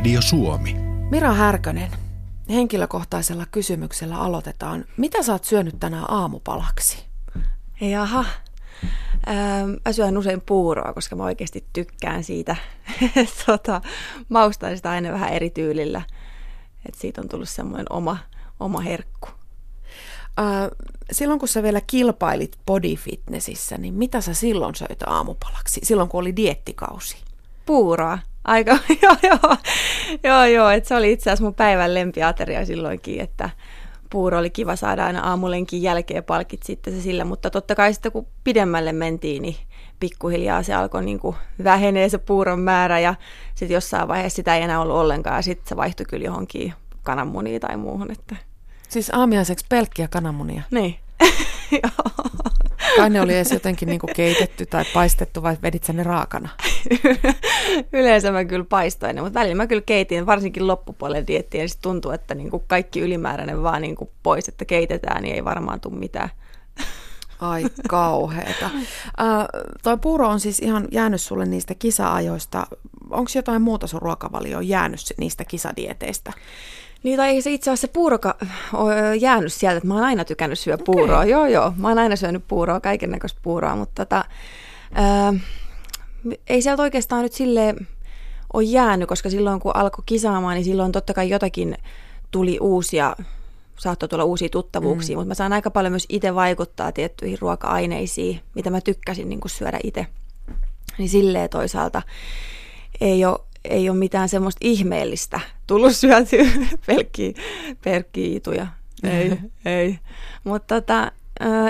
Radio Suomi. Mira Härkönen, henkilökohtaisella kysymyksellä aloitetaan. Mitä sä oot syönyt tänään aamupalaksi? Jaha. Mä syön usein puuroa, koska mä oikeasti tykkään siitä. tota, maustan sitä aina vähän eri tyylillä. Et siitä on tullut semmoinen oma, oma herkku. Silloin kun sä vielä kilpailit body fitnessissä, niin mitä sä silloin söit aamupalaksi? Silloin kun oli diettikausi? Puuroa. Aika, joo, joo, joo, joo, että se oli itse asiassa mun päivän lempiateria silloinkin, että puuro oli kiva saada aina aamulenkin jälkeen palkit sitten se sillä, mutta totta kai sitten kun pidemmälle mentiin, niin pikkuhiljaa se alkoi niin kuin vähenee se puuron määrä ja sitten jossain vaiheessa sitä ei enää ollut ollenkaan ja sitten se vaihtui kyllä johonkin kananmuniin tai muuhun. Että... Siis aamiaiseksi pelkkiä kananmunia? Niin. Kai ne oli edes jotenkin niin kuin keitetty tai paistettu vai vedit ne raakana? Yleensä mä kyllä paistoin ne, mutta välillä mä kyllä keitin, varsinkin loppupuolen diettiin, ja sitten tuntuu, että niin kuin kaikki ylimääräinen vaan niin kuin pois, että keitetään, niin ei varmaan tule mitään. Ai kauheeta. Äh, toi puuro on siis ihan jäänyt sulle niistä kisa-ajoista. Onko jotain muuta sun ruokavalioon jäänyt niistä kisadieteistä? Niin, tai se itse asiassa se puuroka on jäänyt sieltä, että mä oon aina tykännyt syödä okay. puuroa. Joo, joo, mä oon aina syönyt puuroa, kaiken näköistä puuroa, mutta tota, ää, ei sieltä oikeastaan nyt sille ole jäänyt, koska silloin kun alkoi kisaamaan, niin silloin totta kai jotakin tuli uusia, saattoi tulla uusia tuttavuuksia, mm. mutta mä saan aika paljon myös itse vaikuttaa tiettyihin ruoka-aineisiin, mitä mä tykkäsin niin kuin syödä itse. Niin silleen toisaalta ei ole ei ole mitään semmoista ihmeellistä tullut syötyä pelkkiä, pelkkiä ituja. Ei, ei. Mutta tota,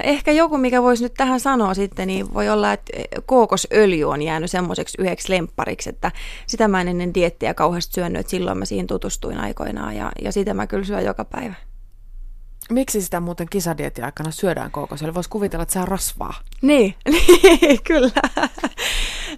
ehkä joku, mikä voisi nyt tähän sanoa sitten, niin voi olla, että kookosöljy on jäänyt semmoiseksi yhdeksi lemppariksi, että sitä mä en ennen diettiä kauheasti syönyt, että silloin mä siihen tutustuin aikoinaan ja, ja sitä mä kyllä syön joka päivä. Miksi sitä muuten kisadietin aikana syödään kookosöljy? Voisi kuvitella, että se on rasvaa. Niin, niin kyllä.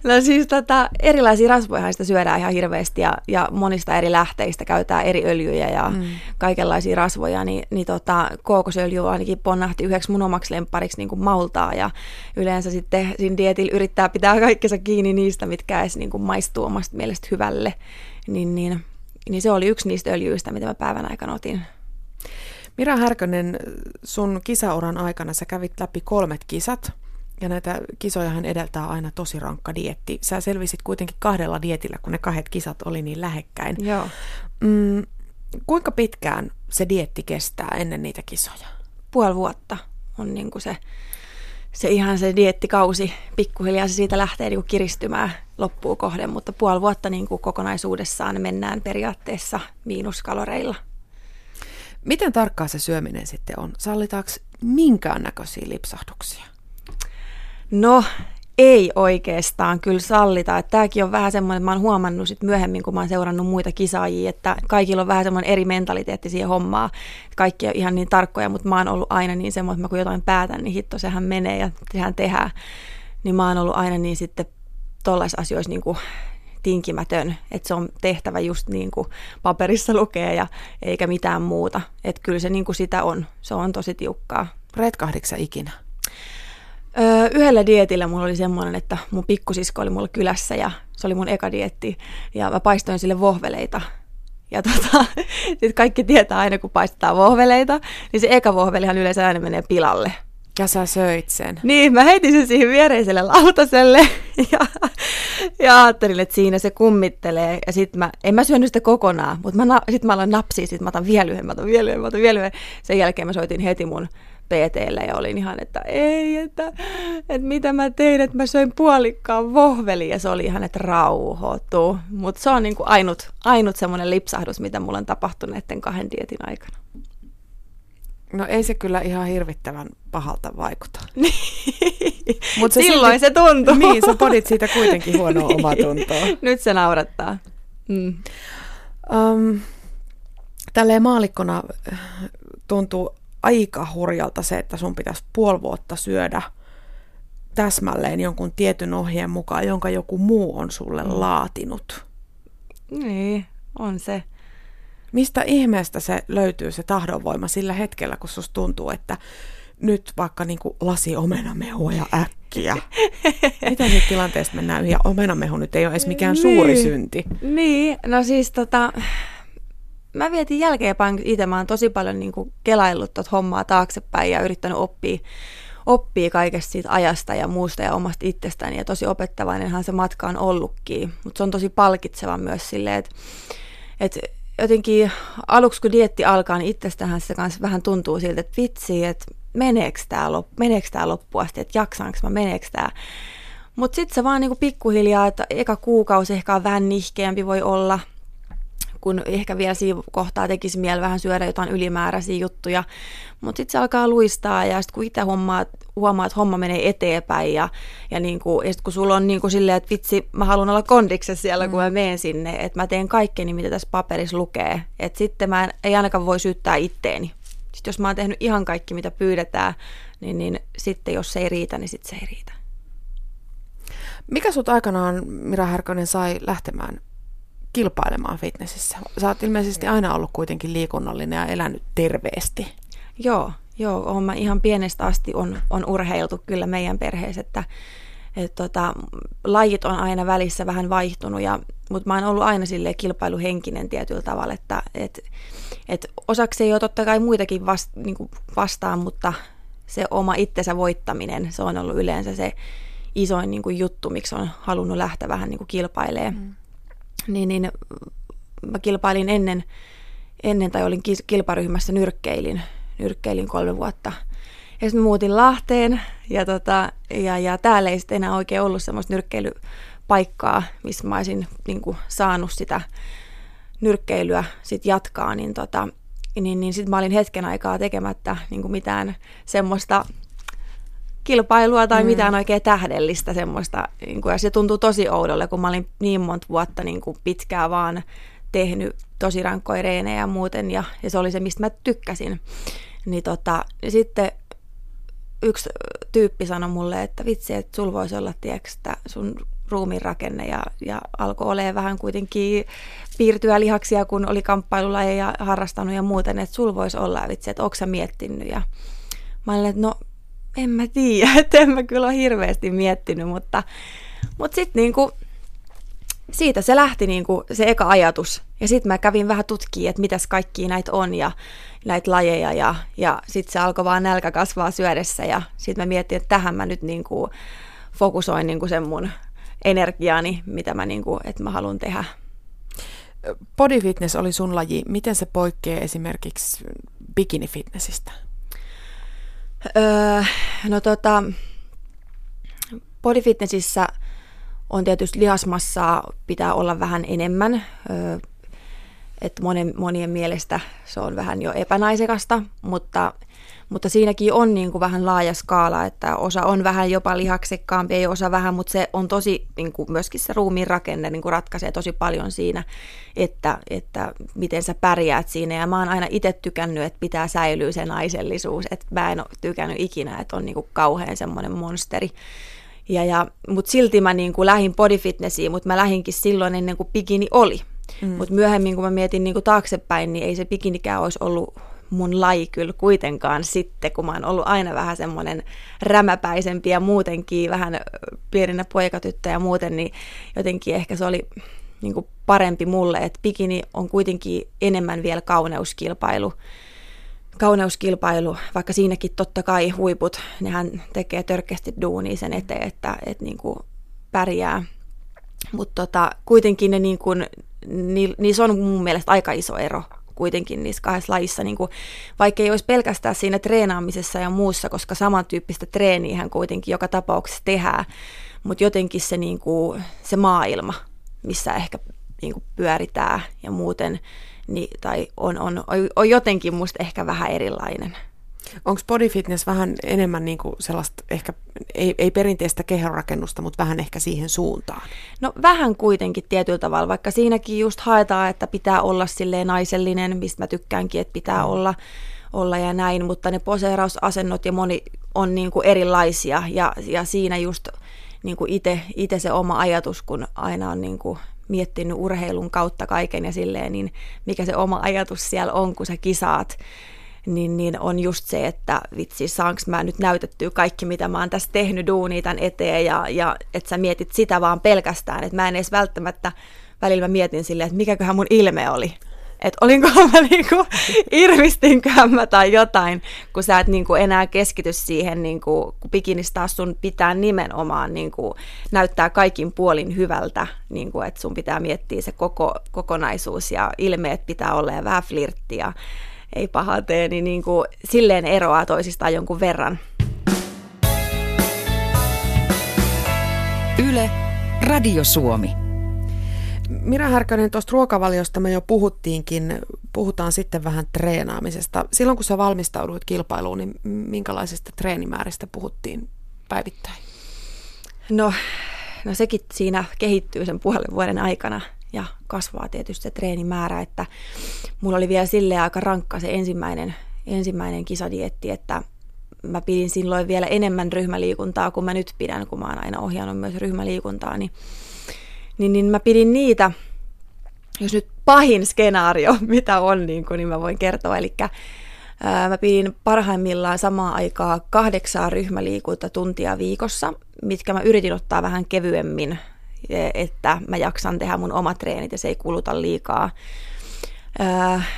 No siis tota, erilaisia rasvoja sitä syödään ihan hirveästi ja, ja monista eri lähteistä käytetään eri öljyjä ja mm. kaikenlaisia rasvoja, niin, niin tota, kookosöljy ainakin ponnahti yhdeksi mun omaksi lemppariksi niin kuin maultaa ja yleensä sitten siinä dietillä yrittää pitää kaikkensa kiinni niistä, mitkä edes niin kuin maistuu omasta mielestä hyvälle, niin, niin, niin se oli yksi niistä öljyistä, mitä mä päivän aikana otin. Mira Härkönen, sun kisauran aikana sä kävit läpi kolmet kisat – ja näitä kisojahan edeltää aina tosi rankka dietti. Sä selvisit kuitenkin kahdella dietillä, kun ne kahdet kisat oli niin lähekkäin. Joo. Mm, kuinka pitkään se dietti kestää ennen niitä kisoja? Puoli vuotta on niin kuin se, se ihan se diettikausi. Pikkuhiljaa se siitä lähtee niin kuin kiristymään loppuun kohden, mutta puoli vuotta niin kuin kokonaisuudessaan mennään periaatteessa miinuskaloreilla. Miten tarkkaa se syöminen sitten on? Sallitaanko minkäännäköisiä lipsahduksia? No, ei oikeastaan kyllä sallita. Että tämäkin on vähän semmoinen, että mä oon huomannut sit myöhemmin, kun mä oon seurannut muita kisaajia, että kaikilla on vähän semmoinen eri mentaliteetti siihen hommaan. Kaikki on ihan niin tarkkoja, mutta mä oon ollut aina niin semmoinen, että mä kun jotain päätän, niin hitto, sehän menee ja sehän tehdään. Niin mä oon ollut aina niin sitten tollaisissa asioissa niin kuin tinkimätön, että se on tehtävä just niin kuin paperissa lukee ja eikä mitään muuta. Että kyllä se niin kuin sitä on. Se on tosi tiukkaa. Retkahdiksa ikinä? Öö, yhdellä dietillä mulla oli semmoinen, että mun pikkusisko oli mulla kylässä ja se oli mun eka dietti ja mä paistoin sille vohveleita. Ja tota, sit kaikki tietää aina, kun paistetaan vohveleita, niin se eka vohvelihan yleensä aina menee pilalle. Ja sä söit sen. Niin, mä heitin sen siihen viereiselle lautaselle ja, ja ajattelin, että siinä se kummittelee. Ja sit mä, en mä syönyt sitä kokonaan, mutta mä, sit mä aloin napsia, sit mä otan vielä yhden, mä otan vielä yhden, mä otan vielä yhden. Sen jälkeen mä soitin heti mun PTlle ja olin ihan, että ei, että, että mitä mä tein, että mä söin puolikkaan vohveli ja se oli ihan, että rauhoitu. Mutta se on niin kuin ainut, ainut semmoinen lipsahdus, mitä mulla on tapahtunut näiden kahden dietin aikana. No ei se kyllä ihan hirvittävän pahalta vaikuta. Mut se Silloin silti, se tuntuu. Niin, sä podit siitä kuitenkin huonoa omatuntoa. Nyt se naurattaa. Mm. Um, tälleen maalikkona tuntuu aika hurjalta se, että sun pitäisi puoli vuotta syödä täsmälleen jonkun tietyn ohjeen mukaan, jonka joku muu on sulle mm. laatinut. Niin, on se. Mistä ihmeestä se löytyy se tahdonvoima sillä hetkellä, kun susta tuntuu, että nyt vaikka niin kuin lasi omenamehua ja äkkiä. Miten siitä tilanteesta mennään? Ja omenamehu nyt ei ole edes mikään niin. suuri synti. Niin, no siis tota, mä vietin jälkeenpäin itse, mä oon tosi paljon niin kuin kelaillut tuota hommaa taaksepäin ja yrittänyt oppia, oppia kaikesta siitä ajasta ja muusta ja omasta itsestäni. Ja tosi opettavainenhan se matka on ollutkin, mutta se on tosi palkitseva myös silleen, että, että jotenkin aluksi kun dietti alkaa, niin itsestähän se kanssa vähän tuntuu siltä, että vitsi, että meneekö tämä, lop, meneekö tämä loppuun asti, että jaksaanko mä, meneekö tämä. Mutta sitten se vaan niinku pikkuhiljaa, että eka kuukausi ehkä on vähän nihkeämpi voi olla – kun ehkä vielä siinä kohtaa tekisi mieli vähän syödä jotain ylimääräisiä juttuja. Mutta sitten se alkaa luistaa ja sitten kun itse huomaa, huomaa, että homma menee eteenpäin ja, ja, niinku, ja sitten kun sulla on niinku silleen, että vitsi, mä haluan olla kondiksessa siellä, mm. kun mä mm. menen sinne, että mä teen kaikkeni, mitä tässä paperissa lukee. Että sitten mä en, ei ainakaan voi syyttää itteeni. Sitten jos mä oon tehnyt ihan kaikki, mitä pyydetään, niin, niin sitten jos se ei riitä, niin sitten se ei riitä. Mikä sut aikanaan, Mira Härkönen, sai lähtemään kilpailemaan fitnessissä? Sä oot ilmeisesti aina ollut kuitenkin liikunnallinen ja elänyt terveesti. Joo, joo on mä ihan pienestä asti on, on urheiltu kyllä meidän perheessä, että et tota, lajit on aina välissä vähän vaihtunut, ja, mutta mä oon ollut aina sille kilpailuhenkinen tietyllä tavalla, että et, et osaksi ei ole totta kai muitakin vast, niin vastaan, mutta se oma itsensä voittaminen, se on ollut yleensä se isoin niin kuin juttu, miksi on halunnut lähteä vähän niin kuin kilpailemaan. Mm niin, niin mä kilpailin ennen, ennen tai olin kilparyhmässä nyrkkeilin, nyrkkeilin kolme vuotta. Ja sitten muutin Lahteen ja, tota, ja, ja täällä ei sitten enää oikein ollut semmoista nyrkkeilypaikkaa, missä mä olisin niin kuin, saanut sitä nyrkkeilyä sit jatkaa, niin, tota, niin, niin sitten mä olin hetken aikaa tekemättä niin kuin mitään semmoista kilpailua tai mm. mitään oikein tähdellistä semmoista. Niin kuin, ja se tuntuu tosi oudolle, kun mä olin niin monta vuotta niin kuin pitkään vaan tehnyt tosi rankkoja reenejä ja muuten, ja, ja se oli se, mistä mä tykkäsin. Niin tota, ja sitten yksi tyyppi sanoi mulle, että vitsi, että sul voisi olla, tiedätkö, sun ruumiin rakenne ja, ja alkoi olemaan vähän kuitenkin piirtyä lihaksia, kun oli kamppailulajeja harrastanut ja muuten, että sul voisi olla, vitsi, että onko sä miettinyt ja mä olin, että no en mä tiedä, että en mä kyllä ole hirveästi miettinyt, mutta, mutta sitten niinku, siitä se lähti niinku se eka ajatus. Ja sitten mä kävin vähän tutkimaan, että mitäs kaikki näitä on ja näitä lajeja ja, ja sitten se alkoi vaan nälkä kasvaa syödessä ja sitten mä mietin, että tähän mä nyt niinku fokusoin niinku sen mun energiaani, mitä mä, niinku, että mä haluan tehdä. Body fitness oli sun laji. Miten se poikkeaa esimerkiksi bikini fitnessistä? Öö, no tota, bodyfitnessissä on tietysti lihasmassaa pitää olla vähän enemmän. Öö, että monen, monien mielestä se on vähän jo epänaisekasta, mutta mutta siinäkin on niin kuin vähän laaja skaala, että osa on vähän jopa lihaksekkaampi, ei osa vähän, mutta se on tosi, niin kuin myöskin se ruumiin rakenne niin kuin ratkaisee tosi paljon siinä, että, että miten sä pärjäät siinä. Ja mä oon aina itse tykännyt, että pitää säilyä se naisellisuus, että mä en ole tykännyt ikinä, että on niin kuin kauhean semmoinen monsteri. Ja, ja, mutta silti mä niin kuin lähdin bodyfitnessiin, mutta mä lähinkin silloin ennen kuin bikini oli. Mm. Mutta myöhemmin, kun mä mietin niin kuin taaksepäin, niin ei se bikinikään olisi ollut mun laji kyllä kuitenkaan sitten, kun mä oon ollut aina vähän semmoinen rämäpäisempi ja muutenkin vähän pienenä poikatyttö ja muuten, niin jotenkin ehkä se oli niin kuin parempi mulle, että bikini on kuitenkin enemmän vielä kauneuskilpailu. Kauneuskilpailu, vaikka siinäkin totta kai huiput, nehän tekee törkeästi duunia sen eteen, että, että niin kuin pärjää. Mutta tota, kuitenkin ne niin kuin, ni, niissä on mun mielestä aika iso ero kuitenkin niissä kahdessa lajissa, niin kuin, vaikka ei olisi pelkästään siinä treenaamisessa ja muussa, koska samantyyppistä treeniä kuitenkin joka tapauksessa tehdään, mutta jotenkin se, niin kuin, se maailma, missä ehkä niin kuin pyöritään ja muuten, niin, tai on, on, on jotenkin musta ehkä vähän erilainen. Onko body fitness vähän enemmän niin kuin sellaista, ehkä ei, ei perinteistä kehonrakennusta, mutta vähän ehkä siihen suuntaan? No vähän kuitenkin tietyllä tavalla, vaikka siinäkin just haetaan, että pitää olla silleen naisellinen, mistä mä tykkäänkin, että pitää mm. olla, olla ja näin, mutta ne poseerausasennot ja moni on niin kuin erilaisia ja, ja siinä just niin kuin itse se oma ajatus, kun aina on niin kuin miettinyt urheilun kautta kaiken ja silleen, niin mikä se oma ajatus siellä on, kun sä kisaat niin, niin on just se, että vitsi, saanko mä nyt näytettyä kaikki, mitä mä oon tässä tehnyt duunia tämän eteen, ja, ja että sä mietit sitä vaan pelkästään, että mä en edes välttämättä, välillä mä mietin silleen, että mikäköhän mun ilme oli, että olinkohan mä niinku, irvistinköhän mä tai jotain, kun sä et niinku enää keskity siihen, niinku, kun bikinistä taas sun pitää nimenomaan niinku, näyttää kaikin puolin hyvältä, niinku, että sun pitää miettiä se koko, kokonaisuus ja ilmeet pitää olla ja vähän flirttiä, ei paha tee, niin niinku, silleen eroaa toisistaan jonkun verran. Yle, Radio Suomi. Mira Härkönen, tuosta ruokavaliosta me jo puhuttiinkin. Puhutaan sitten vähän treenaamisesta. Silloin kun sä valmistauduit kilpailuun, niin minkälaisista treenimääristä puhuttiin päivittäin? No, no sekin siinä kehittyy sen puolen vuoden aikana ja kasvaa tietysti se treenimäärä, että mulla oli vielä sille aika rankka se ensimmäinen, ensimmäinen kisadietti, että mä pidin silloin vielä enemmän ryhmäliikuntaa kuin mä nyt pidän, kun mä oon aina ohjannut myös ryhmäliikuntaa, niin niin, niin mä pidin niitä, jos nyt pahin skenaario, mitä on, niin, kuin, niin mä voin kertoa. Eli mä pidin parhaimmillaan samaa aikaa kahdeksaa ryhmäliikunta tuntia viikossa, mitkä mä yritin ottaa vähän kevyemmin, että mä jaksan tehdä mun omat treenit ja se ei kuluta liikaa.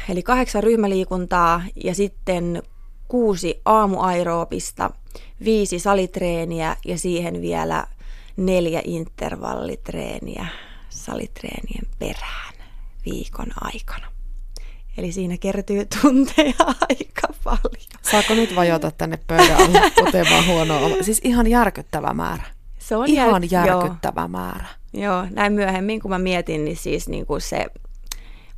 Eli kahdeksan ryhmäliikuntaa ja sitten kuusi aamuaeroopista, viisi salitreeniä ja siihen vielä neljä intervallitreeniä salitreenien perään viikon aikana. Eli siinä kertyy tunteja aika paljon. Saako nyt vajota tänne pöydän alle huonoa? Siis ihan järkyttävä määrä. Se on ihan jär... järkyttävä joo. määrä. Joo, näin myöhemmin kun mä mietin, niin siis niin kuin se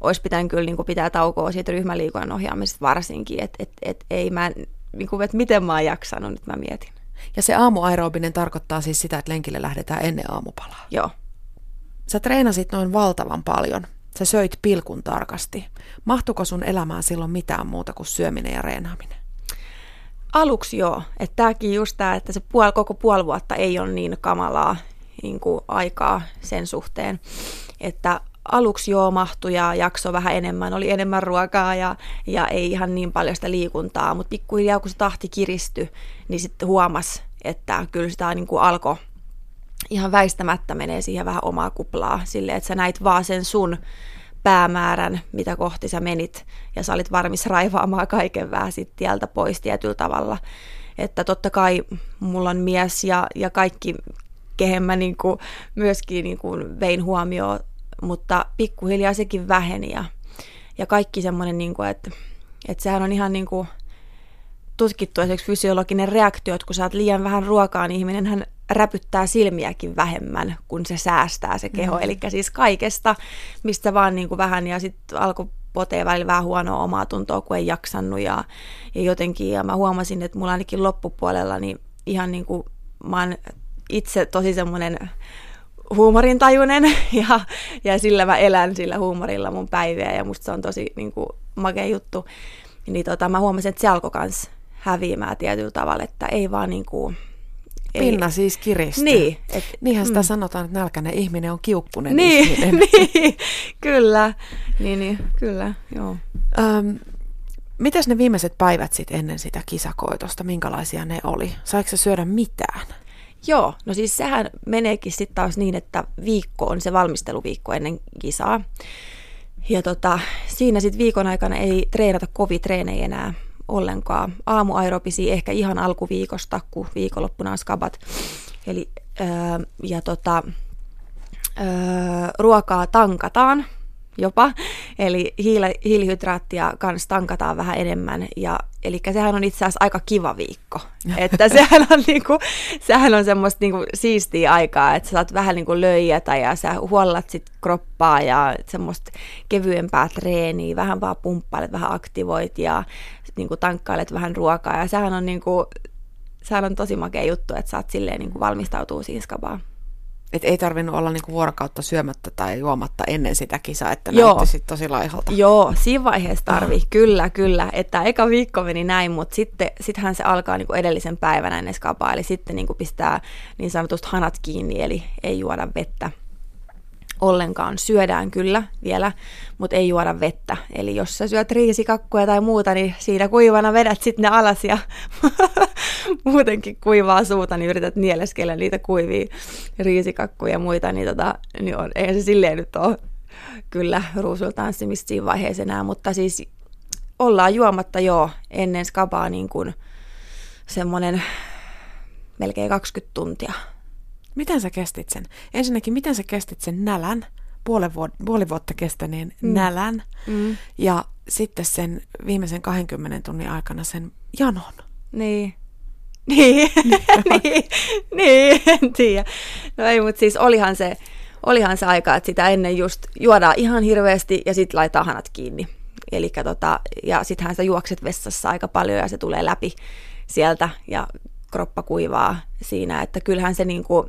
olisi pitänyt kyllä niin kuin pitää taukoa siitä ryhmäliikunnan ohjaamisesta varsinkin, että et, et, ei mä, niin kuin, että miten mä oon jaksanut, nyt mä mietin. Ja se aamuaerobinen tarkoittaa siis sitä, että lenkille lähdetään ennen aamupalaa. Joo. Sä treenasit noin valtavan paljon. Sä söit pilkun tarkasti. Mahtuko sun elämään silloin mitään muuta kuin syöminen ja reenaaminen? Aluksi joo. Että tämäkin just tämä, että se puol, koko puoli vuotta ei ole niin kamalaa niin kuin aikaa sen suhteen. Että aluksi joo mahtui ja jakso vähän enemmän, oli enemmän ruokaa ja, ja ei ihan niin paljon sitä liikuntaa, mutta pikkuhiljaa kun se tahti kiristyi, niin sitten huomas, että kyllä sitä niin kuin alkoi ihan väistämättä menee siihen vähän omaa kuplaa, sille että sä näit vaan sen sun päämäärän, mitä kohti sä menit, ja sä olit varmis raivaamaan kaiken vähän sit tieltä pois tietyllä tavalla. Että totta kai mulla on mies ja, ja kaikki, kehen mä niin kuin myöskin niin kuin vein huomioon mutta pikkuhiljaa sekin väheni ja, ja kaikki semmoinen, niin kuin, että, että sehän on ihan niin kuin tutkittu esimerkiksi fysiologinen reaktio, että kun saat liian vähän ruokaa, niin ihminen hän räpyttää silmiäkin vähemmän, kun se säästää se keho. Mm. Eli siis kaikesta, mistä vaan niin kuin vähän, ja sitten alkoi potee välillä vähän huonoa omaa tuntoa, kun ei jaksanut, ja, ja jotenkin, ja mä huomasin, että mulla ainakin loppupuolella, niin ihan niin kuin mä oon itse tosi semmoinen huumorintajunen ja, ja sillä mä elän sillä huumorilla mun päiviä ja musta se on tosi niin kuin, makea juttu. Niin tota, mä huomasin, että se alkoi kans häviämään tietyllä tavalla, että ei vaan niin kuin. Pinna siis kiristyy. Niin. Et, Niinhän sitä mm. sanotaan, että nälkäinen ihminen on kiukkunen niin, ihminen. niin, kyllä. Niin, niin, kyllä, joo. Öm, mitäs ne viimeiset päivät sitten ennen sitä kisakoitosta, minkälaisia ne oli? Saiko se syödä mitään? Joo, no siis sehän meneekin sitten taas niin, että viikko on se valmisteluviikko ennen kisaa. Ja tota, siinä sitten viikon aikana ei treenata kovin treenejä enää ollenkaan. Aamuaerobisia ehkä ihan alkuviikosta, kun viikonloppuna on skabat. Eli, öö, ja tota, öö, ruokaa tankataan jopa, eli hiilihydraattia kanssa tankataan vähän enemmän, ja, eli sehän on itse asiassa aika kiva viikko, että sehän on, niinku, sehän on semmoista niinku siistiä aikaa, että sä saat vähän niinku löijätä ja sä huollat sit kroppaa ja semmoista kevyempää treeniä, vähän vaan pumppailet, vähän aktivoit ja niinku tankkailet vähän ruokaa, ja sehän on, niinku, sehän on tosi makea juttu, että saat silleen niinku valmistautuu siihen skabaan. Et ei tarvinnut olla niinku vuorokautta syömättä tai juomatta ennen sitä kisaa, että Joo. näytti sit tosi laihalta. Joo, siinä vaiheessa tarvii, oh. kyllä, kyllä. Että eka viikko meni näin, mutta sitten sittenhän se alkaa niinku edellisen päivän ennen skapaa, eli sitten niinku pistää niin sanotusti hanat kiinni, eli ei juoda vettä. Ollenkaan. Syödään kyllä vielä, mutta ei juoda vettä. Eli jos sä syöt riisikakkuja tai muuta, niin siinä kuivana vedät sitten ne alas ja muutenkin kuivaa suuta, niin yrität nieleskellä niitä kuivia riisikakkuja ja muita, niin, tota, niin on, eihän se silleen nyt ole kyllä ruusultanssimista siinä vaiheessa enää, mutta siis ollaan juomatta joo ennen skabaa niin kuin semmoinen melkein 20 tuntia. Miten sä kestit sen? Ensinnäkin, miten sä kestit sen nälän, puoli, vuot- puoli vuotta kestäneen mm. nälän, mm. ja sitten sen viimeisen 20 tunnin aikana sen janon? Niin. Niin, niin, niin, en tiedä. No ei, mutta siis olihan se, olihan se aika, että sitä ennen just juodaan ihan hirveästi ja sitten laittaa hanat kiinni. Elikkä tota, ja sittenhän sä juokset vessassa aika paljon ja se tulee läpi sieltä ja kroppa kuivaa siinä, että kyllähän se niin kuin,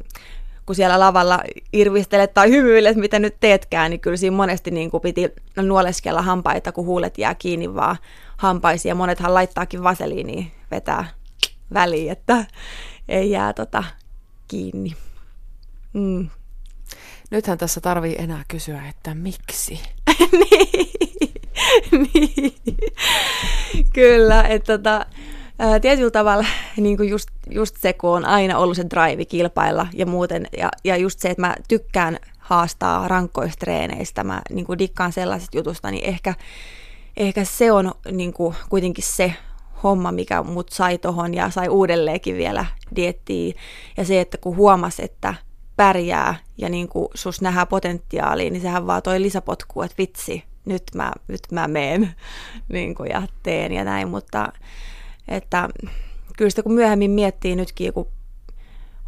kun siellä lavalla irvistelet tai hymyilet, mitä nyt teetkään, niin kyllä siinä monesti niin kuin piti nuoleskella hampaita, kun huulet jää kiinni vaan hampaisiin. Ja monethan laittaakin vaseliiniin vetää väliin, että ei jää tota kiinni. Mm. Nythän tässä tarvii enää kysyä, että miksi? niin. niin. Kyllä, että tota, tietyllä tavalla niin kuin just, just se, kun on aina ollut se drive kilpailla ja muuten, ja, ja just se, että mä tykkään haastaa rankkoista treeneistä, mä niin kuin dikkaan sellaisesta jutusta, niin ehkä, ehkä se on niin kuin, kuitenkin se homma, mikä mut sai tohon ja sai uudelleenkin vielä diettiin. Ja se, että kun huomas, että pärjää ja niin kuin sus nähdään potentiaalia, niin sehän vaan toi lisäpotku, että vitsi, nyt mä, nyt mä meen niin kuin, ja teen ja näin, mutta että kyllä sitä kun myöhemmin miettii nytkin, kun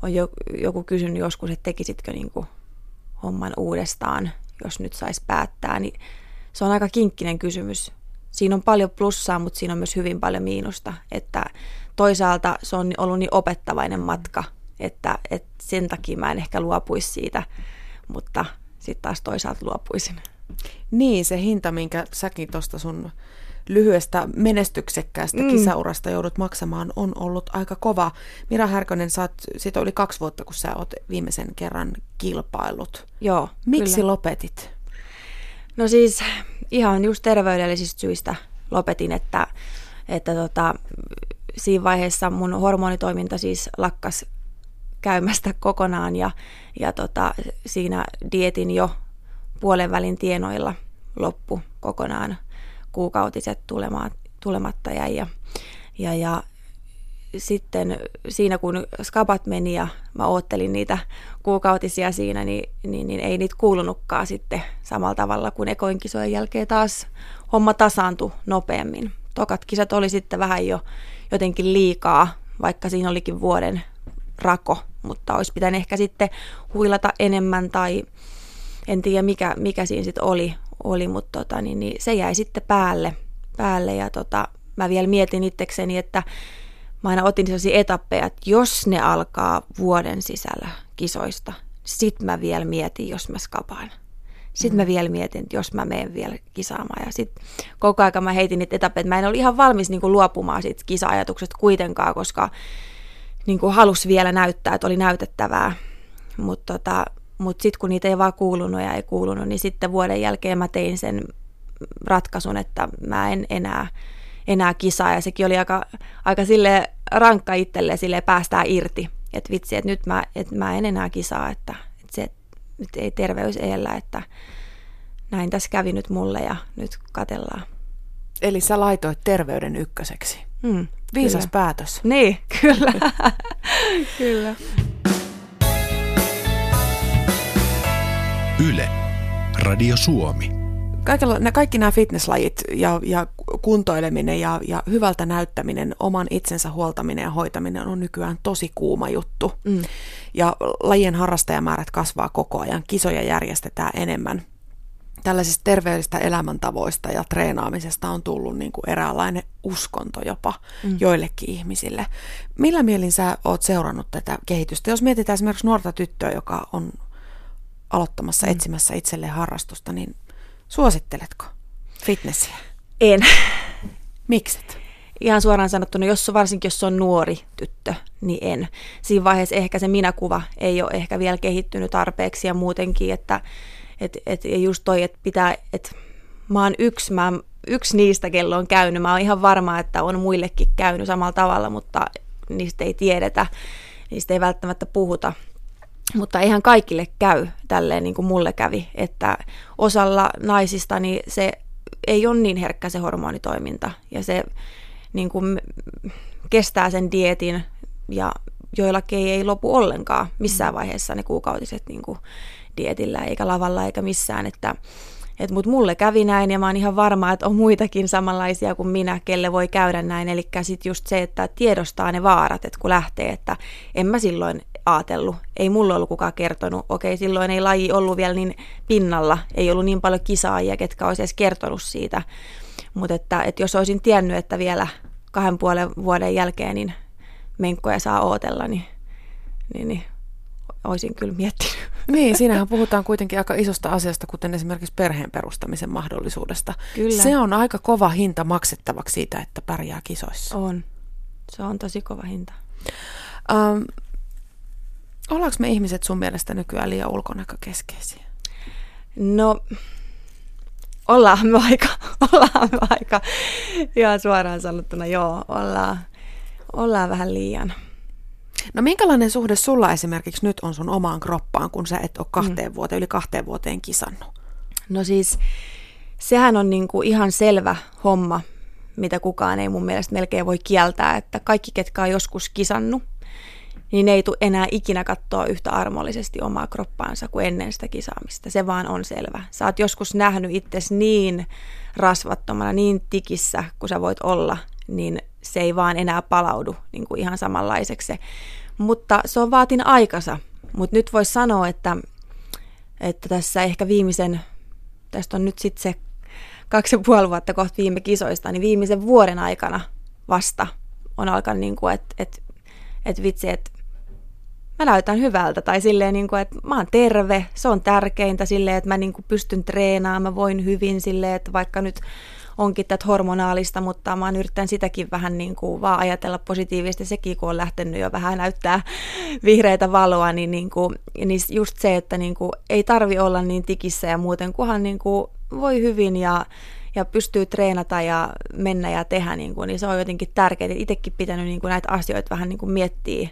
on joku kysynyt joskus, että tekisitkö niin kuin homman uudestaan, jos nyt saisi päättää, niin se on aika kinkkinen kysymys. Siinä on paljon plussaa, mutta siinä on myös hyvin paljon miinusta, että toisaalta se on ollut niin opettavainen matka, että, että sen takia mä en ehkä luopuisi siitä, mutta sitten taas toisaalta luopuisin. Niin, se hinta, minkä säkin tuosta sun lyhyestä menestyksekkäästä mm. kisaurasta joudut maksamaan, on ollut aika kova. Mira Härkönen, sä oot, siitä oli kaksi vuotta, kun sä oot viimeisen kerran kilpailut. Joo, Miksi kyllä. lopetit? No siis ihan just terveydellisistä syistä lopetin, että, että tota, siinä vaiheessa mun hormonitoiminta siis lakkas käymästä kokonaan ja, ja tota, siinä dietin jo puolen välin tienoilla loppu kokonaan kuukautiset tulemaan, tulematta jäi. Ja, ja, ja sitten siinä kun skabat meni ja mä oottelin niitä kuukautisia siinä, niin, niin, niin ei niitä kuulunutkaan sitten samalla tavalla kuin ekoin kisojen jälkeen taas homma tasaantui nopeammin. Tokat kisat oli sitten vähän jo jotenkin liikaa, vaikka siinä olikin vuoden rako, mutta olisi pitänyt ehkä sitten huilata enemmän tai en tiedä mikä, mikä siinä sitten oli, oli mutta tota, niin, niin se jäi sitten päälle, päälle ja tota, mä vielä mietin itsekseni, että mä aina otin sellaisia etappeja, että jos ne alkaa vuoden sisällä kisoista, sit mä vielä mietin, jos mä skapaan. Sitten mä mm. vielä mietin, että jos mä menen vielä kisaamaan. Ja sitten koko ajan mä heitin niitä etappeja, että mä en ollut ihan valmis niin kuin luopumaan siitä kisa-ajatuksesta kuitenkaan, koska niin kuin halusi vielä näyttää, että oli näytettävää. Mutta tota, mutta sitten kun niitä ei vaan kuulunut ja ei kuulunut, niin sitten vuoden jälkeen mä tein sen ratkaisun, että mä en enää, enää kisaa. Ja sekin oli aika, aika sille rankka itselle sille päästää irti. Että vitsi, että nyt mä, et mä en enää kisaa, että, että se nyt ei terveys eellä, että näin tässä kävi nyt mulle ja nyt katellaan. Eli sä laitoit terveyden ykköseksi. Mm, Viisas kyllä. päätös. Niin, kyllä. kyllä. Yle, Radio Suomi. Kaikilla, nämä, kaikki nämä fitnesslajit ja, ja kuntoileminen ja, ja hyvältä näyttäminen, oman itsensä huoltaminen ja hoitaminen on nykyään tosi kuuma juttu. Mm. Ja lajien harrastajamäärät kasvaa koko ajan, kisoja järjestetään enemmän. Tällaisista terveellisistä elämäntavoista ja treenaamisesta on tullut niin kuin eräänlainen uskonto jopa mm. joillekin ihmisille. Millä mielin sä oot seurannut tätä kehitystä? Jos mietitään esimerkiksi nuorta tyttöä, joka on aloittamassa, mm. etsimässä itselleen harrastusta, niin suositteletko fitnessiä? En. Mikset? Ihan suoraan sanottuna, jos varsinkin jos on nuori tyttö, niin en. Siinä vaiheessa ehkä se minäkuva ei ole ehkä vielä kehittynyt tarpeeksi ja muutenkin, että, Et, et, ja just toi, että pitää, että mä oon yksi, mä, yksi niistä, kello on käynyt. Mä oon ihan varma, että on muillekin käynyt samalla tavalla, mutta niistä ei tiedetä, niistä ei välttämättä puhuta. Mutta eihän kaikille käy tälleen niin kuin mulle kävi, että osalla naisista niin se ei ole niin herkkä se hormonitoiminta. Ja se niin kuin kestää sen dietin ja joillakin ei lopu ollenkaan missään vaiheessa ne kuukautiset niin kuin dietillä eikä lavalla eikä missään, että et mut mulle kävi näin ja mä oon ihan varma, että on muitakin samanlaisia kuin minä, kelle voi käydä näin. Eli sitten just se, että tiedostaa ne vaarat, että kun lähtee, että en mä silloin ajatellut, ei mulla ollut kukaan kertonut. Okei, silloin ei laji ollut vielä niin pinnalla, ei ollut niin paljon kisaajia, ketkä olisi edes kertonut siitä. Mutta että, että jos olisin tiennyt, että vielä kahden puolen vuoden jälkeen niin menkkoja saa ootella, niin, niin, niin olisin kyllä miettinyt. Niin, siinähän puhutaan kuitenkin aika isosta asiasta, kuten esimerkiksi perheen perustamisen mahdollisuudesta. Kyllä. Se on aika kova hinta maksettavaksi siitä, että pärjää kisoissa. On. Se on tosi kova hinta. Um, ollaanko me ihmiset sun mielestä nykyään liian ulkonäkökeskeisiä? No, ollaan me aika, ollaan me aika, ihan suoraan sanottuna, joo, ollaan, ollaan vähän liian. No minkälainen suhde sulla esimerkiksi nyt on sun omaan kroppaan, kun sä et ole kahteen mm. vuoteen, yli kahteen vuoteen kisannut? No siis, sehän on niinku ihan selvä homma, mitä kukaan ei mun mielestä melkein voi kieltää, että kaikki, ketkä on joskus kisannut, niin ei tule enää ikinä katsoa yhtä armollisesti omaa kroppaansa kuin ennen sitä kisaamista. Se vaan on selvä. Sä oot joskus nähnyt itsesi niin rasvattomana, niin tikissä kuin sä voit olla, niin se ei vaan enää palaudu niin kuin ihan samanlaiseksi se. Mutta se on vaatin aikansa. Mutta nyt voisi sanoa, että, että tässä ehkä viimeisen, tästä on nyt sitten se kaksi ja puoli vuotta kohta viime kisoista, niin viimeisen vuoden aikana vasta on alkanut, niin kuin, että, että, että vitsi, että mä näytän hyvältä tai silleen, niin kuin, että mä oon terve, se on tärkeintä silleen, että mä niin kuin pystyn treenaamaan, mä voin hyvin silleen, että vaikka nyt onkin tätä hormonaalista, mutta mä oon yrittänyt sitäkin vähän niin kuin vaan ajatella positiivisesti. Sekin, kun on lähtenyt jo vähän näyttää vihreitä valoa, niin, niin, kuin, niin just se, että niin kuin, ei tarvi olla niin tikissä ja muuten, kunhan niin kuin voi hyvin ja, ja pystyy treenata ja mennä ja tehdä, niin, kuin, niin se on jotenkin tärkeää. Itsekin pitänyt niin kuin näitä asioita vähän niin kuin miettiä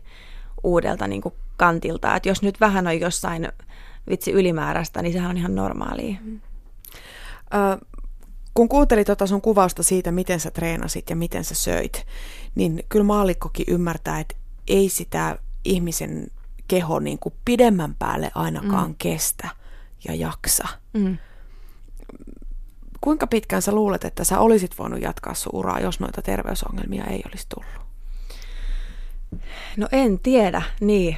uudelta niin kuin kantilta. Että jos nyt vähän on jossain vitsi ylimääräistä, niin sehän on ihan normaalia. Mm. Ö, kun kuuntelin tuota sun kuvausta siitä, miten sä treenasit ja miten sä söit, niin kyllä maallikkokin ymmärtää, että ei sitä ihmisen keho niin kuin pidemmän päälle ainakaan mm. kestä ja jaksa. Mm. Kuinka pitkään sä luulet, että sä olisit voinut jatkaa sun uraa, jos noita terveysongelmia ei olisi tullut? No en tiedä, niin.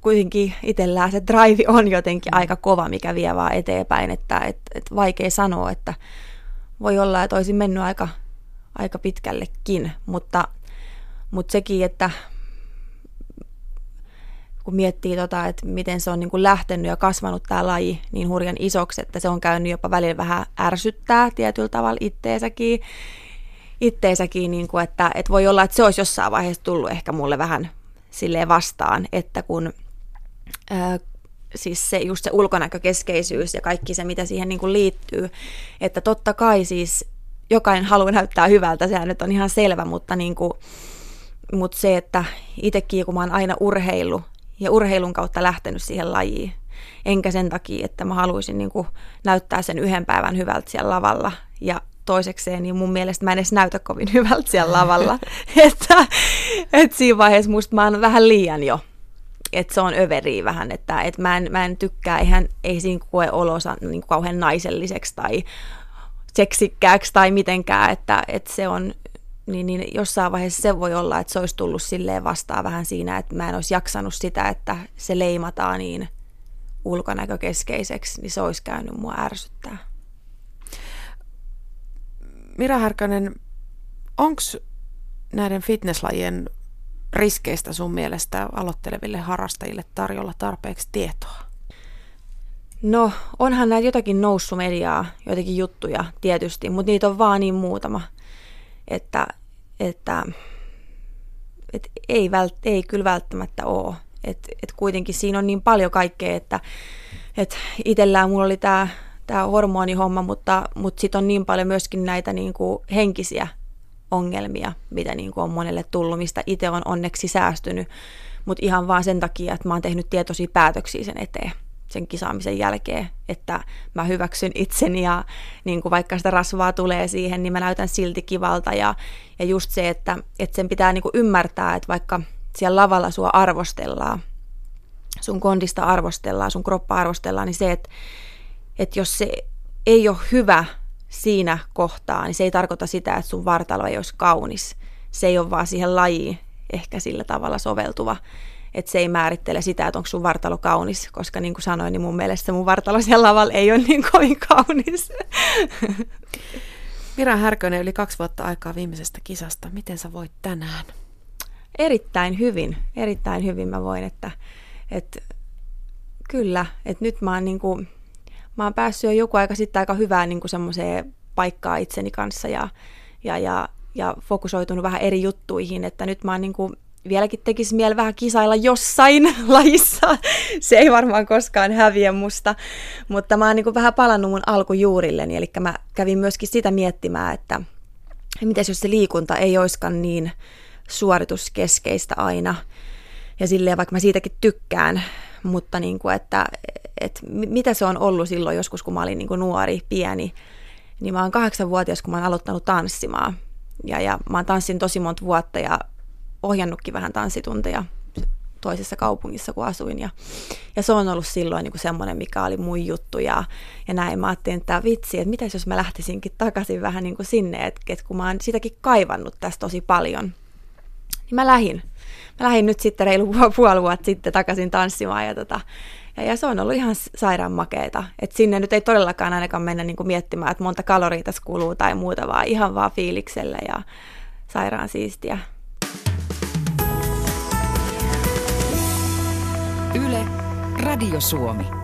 Kuitenkin itsellään se drive on jotenkin aika kova, mikä vie vaan eteenpäin, että et, et vaikea sanoa, että voi olla, että olisin mennyt aika, aika pitkällekin, mutta, mutta sekin, että kun miettii, tota, että miten se on niin kuin lähtenyt ja kasvanut tämä laji niin hurjan isoksi, että se on käynyt jopa välillä vähän ärsyttää tietyllä tavalla itteensäkin, itteensäkin niin kuin, että, että voi olla, että se olisi jossain vaiheessa tullut ehkä mulle vähän silleen vastaan, että kun ää, siis se, just se ulkonäkökeskeisyys ja kaikki se, mitä siihen niin kuin liittyy. Että totta kai siis jokainen haluaa näyttää hyvältä, sehän nyt on ihan selvä, mutta, niin kuin, mutta se, että itsekin kun mä oon aina urheilu ja urheilun kautta lähtenyt siihen lajiin, enkä sen takia, että mä haluaisin niin kuin näyttää sen yhden päivän hyvältä siellä lavalla ja toisekseen, niin mun mielestä mä en edes näytä kovin hyvältä siellä lavalla. että, että siinä vaiheessa musta mä oon vähän liian jo että se on överi vähän, että, että mä, en, mä en tykkää, eihän, ei siinä koe olonsa niin kauhean naiselliseksi tai seksikkääksi tai mitenkään, että, että se on, niin, niin jossain vaiheessa se voi olla, että se olisi tullut silleen vastaan vähän siinä, että mä en olisi jaksanut sitä, että se leimataan niin ulkonäkökeskeiseksi, niin se olisi käynyt mua ärsyttää. Mira Härkönen, onko näiden fitnesslajien riskeistä sun mielestä aloitteleville harrastajille tarjolla tarpeeksi tietoa? No, onhan näitä jotakin noussut mediaa, joitakin juttuja tietysti, mutta niitä on vaan niin muutama, että, että, että ei, vält, ei kyllä välttämättä ole. Et, et kuitenkin siinä on niin paljon kaikkea, että, et itsellään mulla oli tämä tää hormonihomma, mutta, mutta sitten on niin paljon myöskin näitä niin kuin henkisiä ongelmia, mitä niin kuin on monelle tullut, mistä itse on onneksi säästynyt, mutta ihan vaan sen takia, että mä oon tehnyt tietoisia päätöksiä sen eteen sen kisaamisen jälkeen, että mä hyväksyn itseni ja niin kuin vaikka sitä rasvaa tulee siihen, niin mä näytän silti kivalta. Ja, ja just se, että, että sen pitää niin kuin ymmärtää, että vaikka siellä lavalla sua arvostellaan, sun kondista arvostellaan, sun kroppa arvostellaan, niin se, että, että jos se ei ole hyvä siinä kohtaa, niin se ei tarkoita sitä, että sun vartalo ei olisi kaunis. Se ei ole vaan siihen lajiin ehkä sillä tavalla soveltuva että se ei määrittele sitä, että onko sun vartalo kaunis, koska niin kuin sanoin, niin mun mielestä mun vartalo siellä lavalla ei ole niin kovin kaunis. Mira Härkönen, yli kaksi vuotta aikaa viimeisestä kisasta. Miten sä voit tänään? Erittäin hyvin, erittäin hyvin mä voin, että, että kyllä, että nyt mä oon, niin kuin, mä oon päässyt jo joku aika sitten aika hyvään niin semmoiseen paikkaan itseni kanssa ja, ja, ja, ja fokusoitunut vähän eri juttuihin, että nyt mä oon niin kuin vieläkin tekisi mieli vähän kisailla jossain lajissa. Se ei varmaan koskaan häviä musta, mutta mä oon niin vähän palannut mun alkujuurilleni, eli mä kävin myöskin sitä miettimään, että miten jos se liikunta ei oiskaan niin suorituskeskeistä aina, ja silleen vaikka mä siitäkin tykkään, mutta niin kuin, että, että mitä se on ollut silloin joskus, kun mä olin niin kuin nuori, pieni, niin mä oon kahdeksanvuotias, kun mä oon aloittanut tanssimaan. Ja, ja mä oon tanssin tosi monta vuotta ja ohjannutkin vähän tanssitunteja toisessa kaupungissa, kun asuin. Ja, ja se on ollut silloin niin kuin semmoinen, mikä oli mun juttu. Ja, ja näin mä ajattelin, että vitsi, että mitäs jos mä lähtisinkin takaisin vähän niin kuin sinne, että, että kun mä oon sitäkin kaivannut tästä tosi paljon, niin mä lähin. Mä lähdin nyt sitten reilu puoli vuotta sitten takaisin tanssimaan ja, tota, ja, ja se on ollut ihan sairaan makeeta. Että sinne nyt ei todellakaan ainakaan mennä niin kuin miettimään, että monta kaloria tässä kuluu tai muuta, vaan ihan vaan fiiliksellä ja sairaan siistiä. Yle, Radio Suomi.